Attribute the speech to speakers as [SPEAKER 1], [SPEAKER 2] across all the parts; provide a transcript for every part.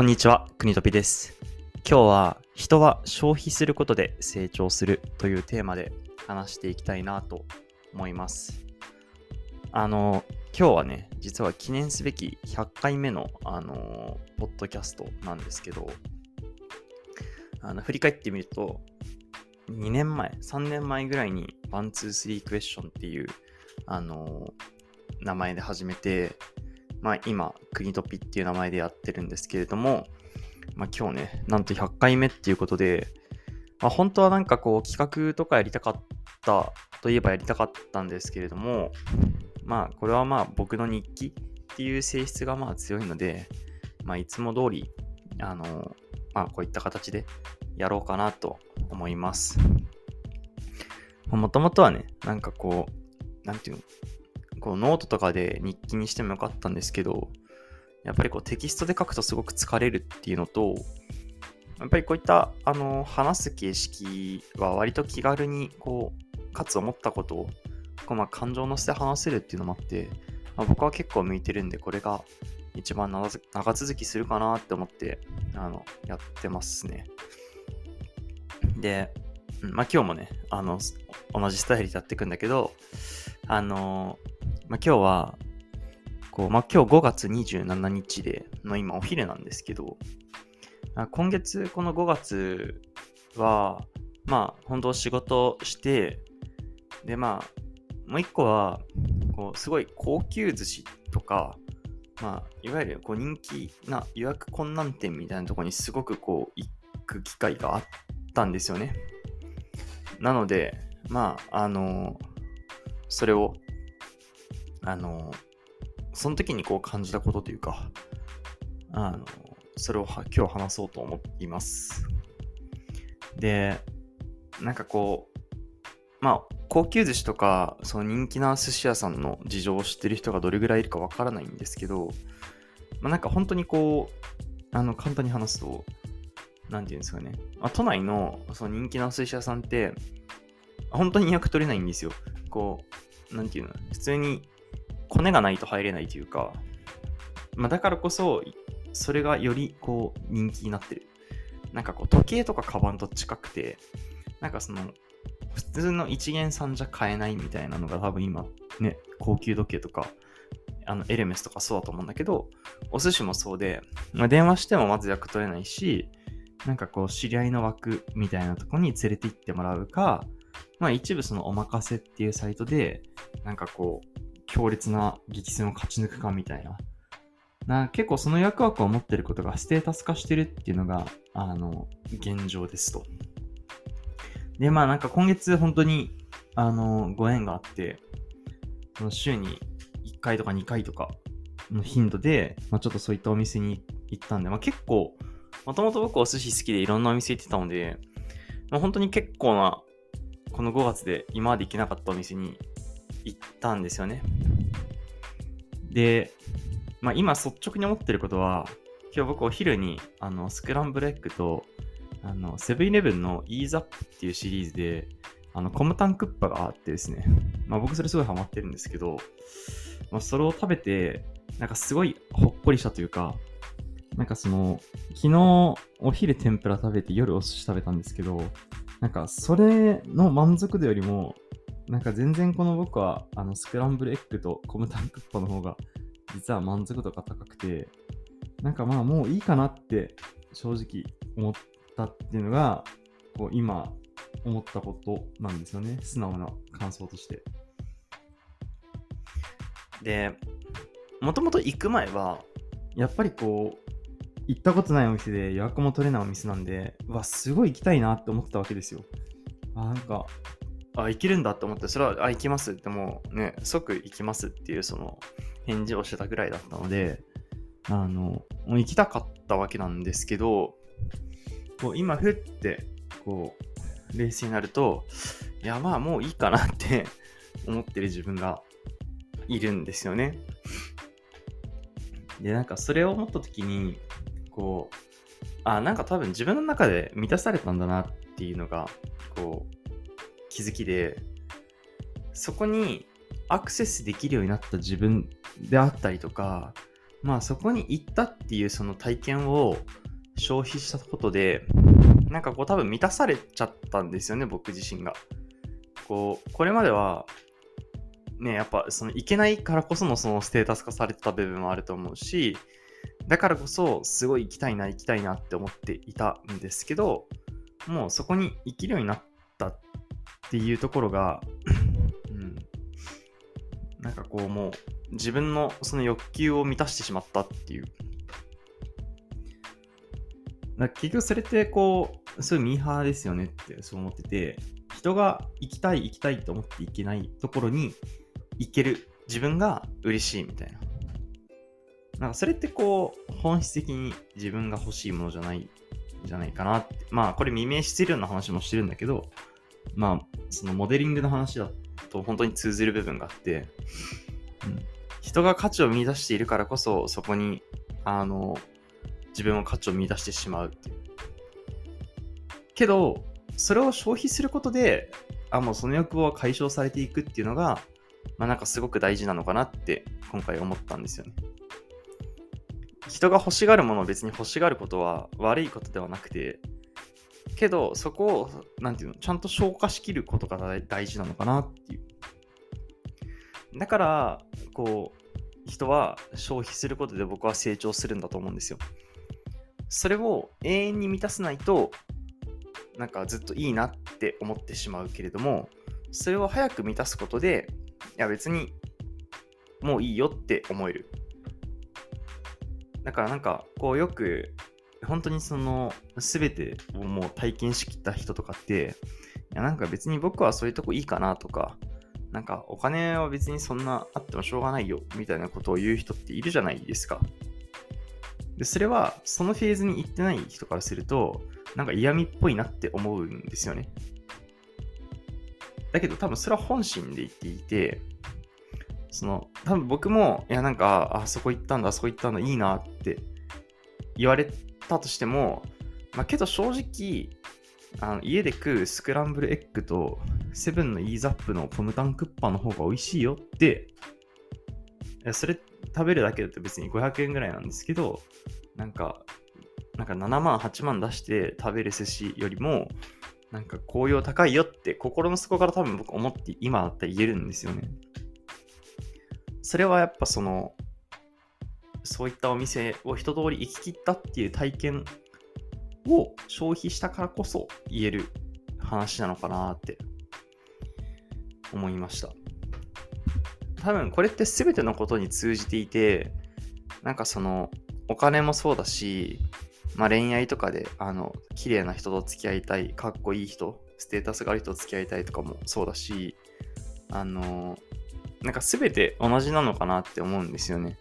[SPEAKER 1] こんにちは、クニトピです。今日は人は消費することで成長するというテーマで話していきたいなと思います。あの、今日はね、実は記念すべき100回目の、あの、ポッドキャストなんですけど、あの振り返ってみると、2年前、3年前ぐらいに、ワン、ツー、スリークエスチョンっていう、あの、名前で始めて、まあ今、国とぴっていう名前でやってるんですけれども、まあ今日ね、なんと100回目っていうことで、まあ本当はなんかこう企画とかやりたかったといえばやりたかったんですけれども、まあこれはまあ僕の日記っていう性質がまあ強いので、まあいつも通り、あの、まあこういった形でやろうかなと思います。もともとはね、なんかこう、なんていうの、こうノートとかで日記にしてもよかったんですけど、やっぱりこうテキストで書くとすごく疲れるっていうのと、やっぱりこういったあの話す形式は割と気軽にこう、かつ思ったことをこうま感情乗せて話せるっていうのもあって、まあ、僕は結構向いてるんで、これが一番長続きするかなって思ってあのやってますね。で、まあ今日もね、あの同じスタイルでやっていくんだけど、あのまあ、今日は、こう、まあ、今日5月27日で、の今お昼なんですけど、あ今月この5月は、まあ、本当仕事して、で、まあ、もう一個は、こう、すごい高級寿司とか、まあ、いわゆるこう人気な予約困難店みたいなところにすごくこう、行く機会があったんですよね。なので、まあ、あのそれを、あの、その時にこう感じたことというか、あの、それをは今日話そうと思っています。で、なんかこう、まあ、高級寿司とか、その人気な寿司屋さんの事情を知ってる人がどれぐらいいるかわからないんですけど、まあ、なんか本当にこう、あの、簡単に話すと、なんていうんですかね、まあ、都内のその人気な寿司屋さんって、本当に予約取れないんですよ。こう、なんていうの、普通にコネがないと入れないというか、まあ、だからこそ、それがよりこう人気になってる。なんかこう時計とかカバンと近くて、なんかその普通の一元さんじゃ買えないみたいなのが多分今ね、高級時計とか、あのエルメスとかそうだと思うんだけど、お寿司もそうで、まあ、電話してもまず予約取れないし、なんかこう知り合いの枠みたいなとこに連れて行ってもらうか、まあ一部そのおまかせっていうサイトで、なんかこう、強烈な激戦を勝ち抜くかみたいな。な結構その役枠を持ってることがステータス化してるっていうのが、あの、現状ですと。で、まあなんか今月本当に、あの、ご縁があって、その週に1回とか2回とかの頻度で、まあちょっとそういったお店に行ったんで、まあ結構、もともと僕お寿司好きでいろんなお店行ってたので、まあ、本当に結構なこの5月で今まで行けなかったお店に行ったんですよね。で、まあ、今率直に思ってることは、今日僕お昼にあのスクランブルエッグとあのセブンイレブンのイーズアップっていうシリーズであのコムタンクッパがあってですね、まあ、僕それすごいハマってるんですけど、まあ、それを食べてなんかすごいほっこりしたというか、なんかその昨日お昼天ぷら食べて夜お寿司食べたんですけど、なんかそれの満足度よりも、なんか全然この僕はあのスクランブルエッグとコムタンクッパの方が実は満足度が高くて、なんかまあもういいかなって正直思ったっていうのが、こう今思ったことなんですよね。素直な感想として。で、もともと行く前は、やっぱりこう、行ったことないお店で予約も取れないお店なんで、うわ、すごい行きたいなって思ってたわけですよ。あ、なんか、あ、行けるんだって思って、それは、あ、行きますってもうね、即行きますっていうその返事をしてたぐらいだったので、あの、もう行きたかったわけなんですけど、こう今、ふって、こう、冷静になると、いや、まあもういいかなって 思ってる自分がいるんですよね。で、なんかそれを思った時に、こう、あ、なんか多分自分の中で満たされたんだなっていうのが、こう、気づきで、そこにアクセスできるようになった自分であったりとか、まあそこに行ったっていうその体験を消費したことで、なんかこう多分満たされちゃったんですよね、僕自身が。こう、これまでは、ね、やっぱその行けないからこそのそのステータス化されてた部分もあると思うし、だからこそすごい行きたいな行きたいなって思っていたんですけど、もうそこに生きるようになったっっていうところが、うん、なんかこうもう自分のその欲求を満たしてしまったっていう。だ結局それってこう、そういうミーハーですよねってそう思ってて、人が行きたい行きたいと思って行けないところに行ける自分が嬉しいみたいな。なんかそれってこう、本質的に自分が欲しいものじゃないじゃないかなって。まあこれ未明してるような話もしてるんだけど、まあそのモデリングの話だと本当に通ずる部分があって、うん、人が価値を見出しているからこそそこにあの自分も価値を見出してしまうっていう。けど、それを消費することで、あ、もうその欲望は解消されていくっていうのが、まあなんかすごく大事なのかなって今回思ったんですよね。人が欲しがるものを別に欲しがることは悪いことではなくて、けどそこを、なんていうの、ちゃんと消化しきることが大事なのかなっていう。だから、こう、人は消費することで僕は成長するんだと思うんですよ。それを永遠に満たせないと、なんかずっといいなって思ってしまうけれども、それを早く満たすことで、いや別にもういいよって思える。だからなんかこうよく本当にその全てをもう体験しきった人とかって、いやなんか別に僕はそういうとこいいかなとか、なんかお金は別にそんなあってもしょうがないよみたいなことを言う人っているじゃないですか。で、それはそのフェーズに行ってない人からすると、なんか嫌味っぽいなって思うんですよね。だけど多分それは本心で言っていて、その、多分僕も、いやなんか、あそこ行ったんだ、あそこ行ったんだ、いいなって言われたとしても、まあけど正直、あの家で食うスクランブルエッグとセブンのイーザップのポムタンクッパの方が美味しいよって、それ食べるだけだと別に500円ぐらいなんですけど、なんか、なんか7万、8万出して食べる寿司よりも、なんか紅葉高いよって心の底から多分僕思って今だったら言えるんですよね。それはやっぱその、そういったお店を一通り行き切ったっていう体験を消費したからこそ言える話なのかなって思いました。多分これって全てのことに通じていて、なんかそのお金もそうだし、まあ、恋愛とかであの綺麗な人と付き合いたい、かっこいい人、ステータスがある人と付き合いたいとかもそうだし、あのなんか全て同じなのかなって思うんですよね。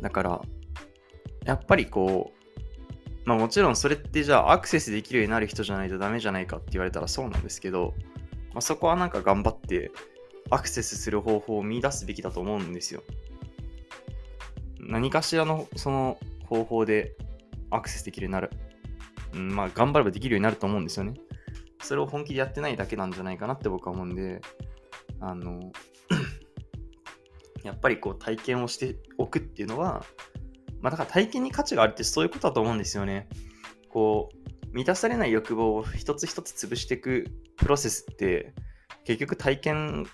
[SPEAKER 1] だから、やっぱりこう、まあもちろんそれってじゃあアクセスできるようになる人じゃないとダメじゃないかって言われたらそうなんですけど、まあ、そこはなんか頑張ってアクセスする方法を見出すべきだと思うんですよ。何かしらのその方法でアクセスできるようになる。うん、まあ頑張ればできるようになると思うんですよね。それを本気でやってないだけなんじゃないかなって僕は思うんで、あの、やっぱりこう体験をしておくっていうのは、まあだから体験に価値があるってそういうことだと思うんですよね。こう、満たされない欲望を一つ一つ潰していくプロセスって、結局体験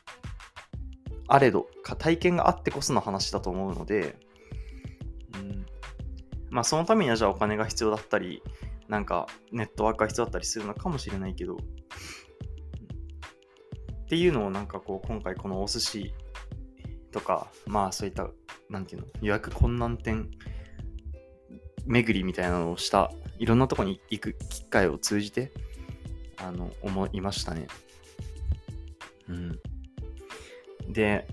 [SPEAKER 1] あれど、か体験があってこその話だと思うので、うん、まあそのためにはじゃあお金が必要だったり、なんかネットワークが必要だったりするのかもしれないけど、っていうのをなんかこう今回このお寿司とか、まあそういった、なんていうの、予約困難点巡りみたいなのをした、いろんなとこに行く機会を通じて、あの、思いましたね。うん。で、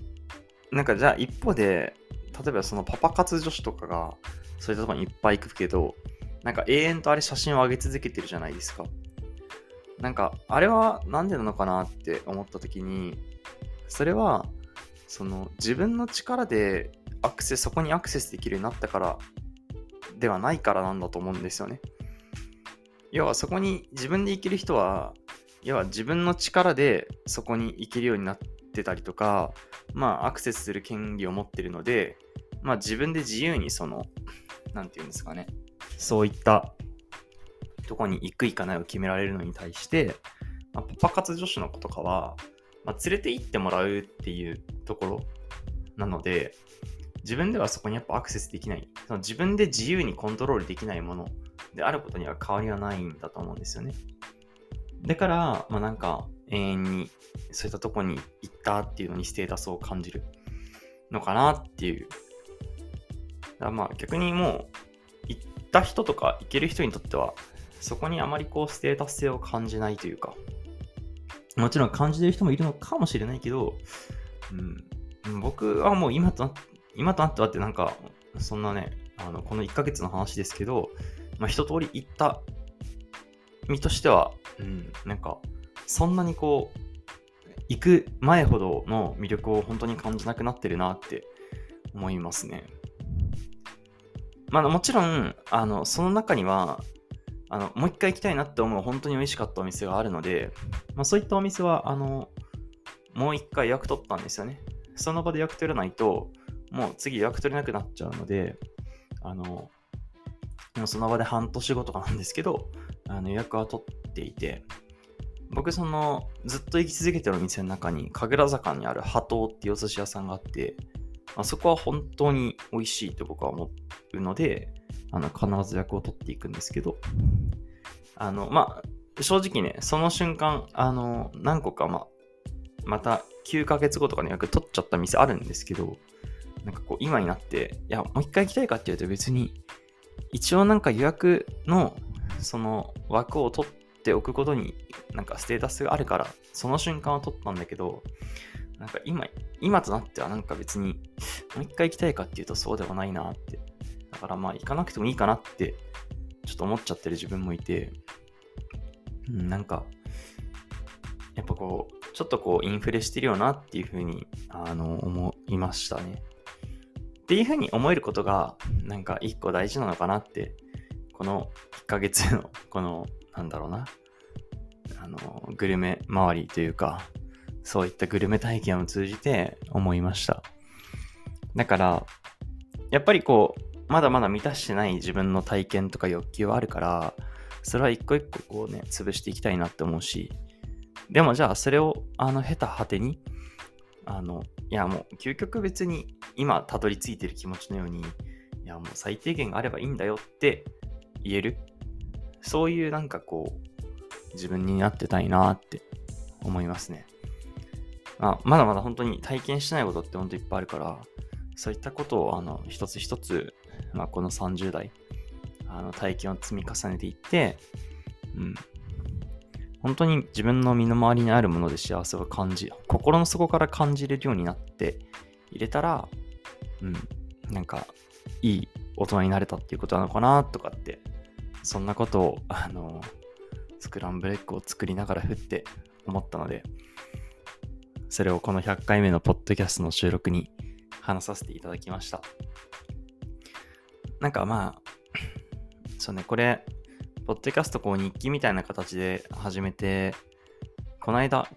[SPEAKER 1] なんかじゃあ一方で、例えばそのパパ活女子とかが、そういったとこにいっぱい行くけど、なんか永遠とあれ写真を上げ続けてるじゃないですか。なんか、あれはなんでなのかなって思った時に、それは、その自分の力でアクセス、そこにアクセスできるようになったからではないからなんだと思うんですよね。要はそこに自分で行ける人は、要は自分の力でそこに行けるようになってたりとか、まあアクセスする権利を持ってるので、まあ自分で自由にその、なんていうんですかね、そういったとこに行く行かないを決められるのに対して、まあ、パパ活女子の子とかは、まあ、連れて行ってもらうっていうところなので、自分ではそこにやっぱアクセスできない。その自分で自由にコントロールできないものであることには変わりはないんだと思うんですよね。だから、まあなんか永遠にそういったとこに行ったっていうのにステータスを感じるのかなっていう。だまあ逆にもう行った人とか行ける人にとってはそこにあまりこうステータス性を感じないというか、もちろん感じてる人もいるのかもしれないけど、うん、僕はもう今と今となってはってなんか、そんなね、あのこの1ヶ月の話ですけど、まあ、一通り行った身としては、うん、なんか、そんなにこう、行く前ほどの魅力を本当に感じなくなってるなって思いますね。まあ、もちろん、あの、その中には、あの、もう一回行きたいなって思う本当に美味しかったお店があるので、まあ、そういったお店は、あの、もう一回予約取ったんですよね。その場で予約取らないと、もう次予約取れなくなっちゃうので、あの、もうその場で半年後とかなんですけど、あの予約は取っていて、僕そのずっと行き続けてるお店の中に神楽坂にある波頭っていうお寿司屋さんがあって、あそこは本当に美味しいと僕は思うので、あの、必ず役を取っていくんですけど、あの、まあ、正直ね、その瞬間、あの、何個か、まあ、また9ヶ月後とかに役取っちゃった店あるんですけど、なんかこう、今になって、いや、もう一回行きたいかっていうと別に、一応なんか予約の、その枠を取っておくことに、なんかステータスがあるから、その瞬間は取ったんだけど、なんか今、今となってはなんか別に、もう一回行きたいかっていうとそうではないなって。だからまあ行かなくてもいいかなってちょっと思っちゃってる自分もいて、うん、なんか、やっぱこう、ちょっとこうインフレしてるよなっていうふうに、あの、思いましたね。っていうふうに思えることが、なんか一個大事なのかなって、この1ヶ月の、この、なんだろうな、あの、グルメ周りというか、そういったグルメ体験を通じて思いました。だから、やっぱりこう、まだまだ満たしてない自分の体験とか欲求はあるから、それは一個一個こうね、潰していきたいなって思うし、でもじゃあそれを、あの、経た果てに、あの、いやもう究極別に今たどり着いてる気持ちのように、いやもう最低限があればいいんだよって言える。そういうなんかこう、自分になってたいなって思いますね。まあ、まだまだ本当に体験してないことって本当いっぱいあるから、そういったことをあの一つ一つまあ、この30代、あの体験を積み重ねていって、うん。本当に自分の身の回りにあるもので幸せを感じ、心の底から感じれるようになって入れたら、うん、なんか、いい大人になれたっていうことなのかなとかって、そんなことを、あの、スクランブルエッグを作りながら振って思ったので、それをこの100回目のポッドキャストの収録に話させていただきました。なんかまあ、そうね、これ、ポッドキャストこう日記みたいな形で始めて、この間、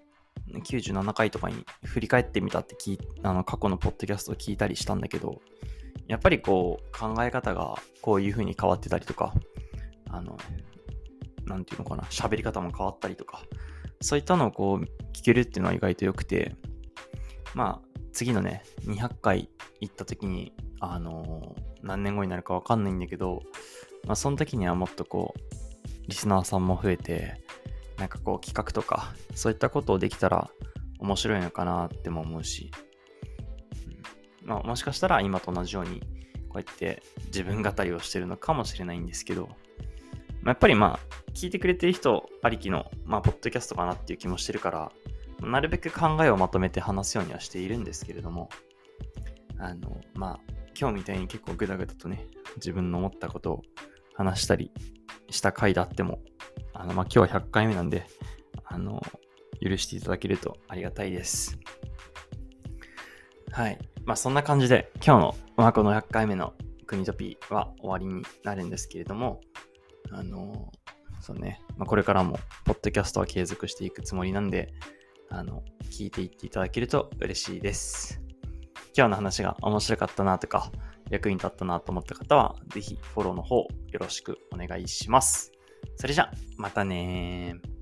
[SPEAKER 1] 97回とかに振り返ってみたって聞あの過去のポッドキャストを聞いたりしたんだけど、やっぱりこう考え方がこういう風に変わってたりとか、あの、なんていうのかな、喋り方も変わったりとか、そういったのをこう聞けるっていうのは意外と良くて、まあ、次のね、200回行った時に、あのー、何年後になるかわかんないんだけど、まあ、その時にはもっとこう、リスナーさんも増えて、なんかこう企画とか、そういったことをできたら面白いのかなっても思うし、うん。まあ、もしかしたら今と同じように、こうやって自分語りをしてるのかもしれないんですけど、まあ、やっぱりまあ、聞いてくれてる人ありきの、まあ、ポッドキャストかなっていう気もしてるから、なるべく考えをまとめて話すようにはしているんですけれども、あの、まあ、今日みたいに結構グダグダとね、自分の思ったことを話したりした回であっても、あの、まあ、今日は100回目なんで、あの、許していただけるとありがたいです。はい。まあ、そんな感じで、今日の、まあ、この100回目の国トピーは終わりになるんですけれども、あの、そうね、まあ、これからも、ポッドキャストは継続していくつもりなんで、あの、聞いていっていただけると嬉しいです。今日の話が面白かったなとか、役に立ったなと思った方は、ぜひフォローの方よろしくお願いします。それじゃ、またねー。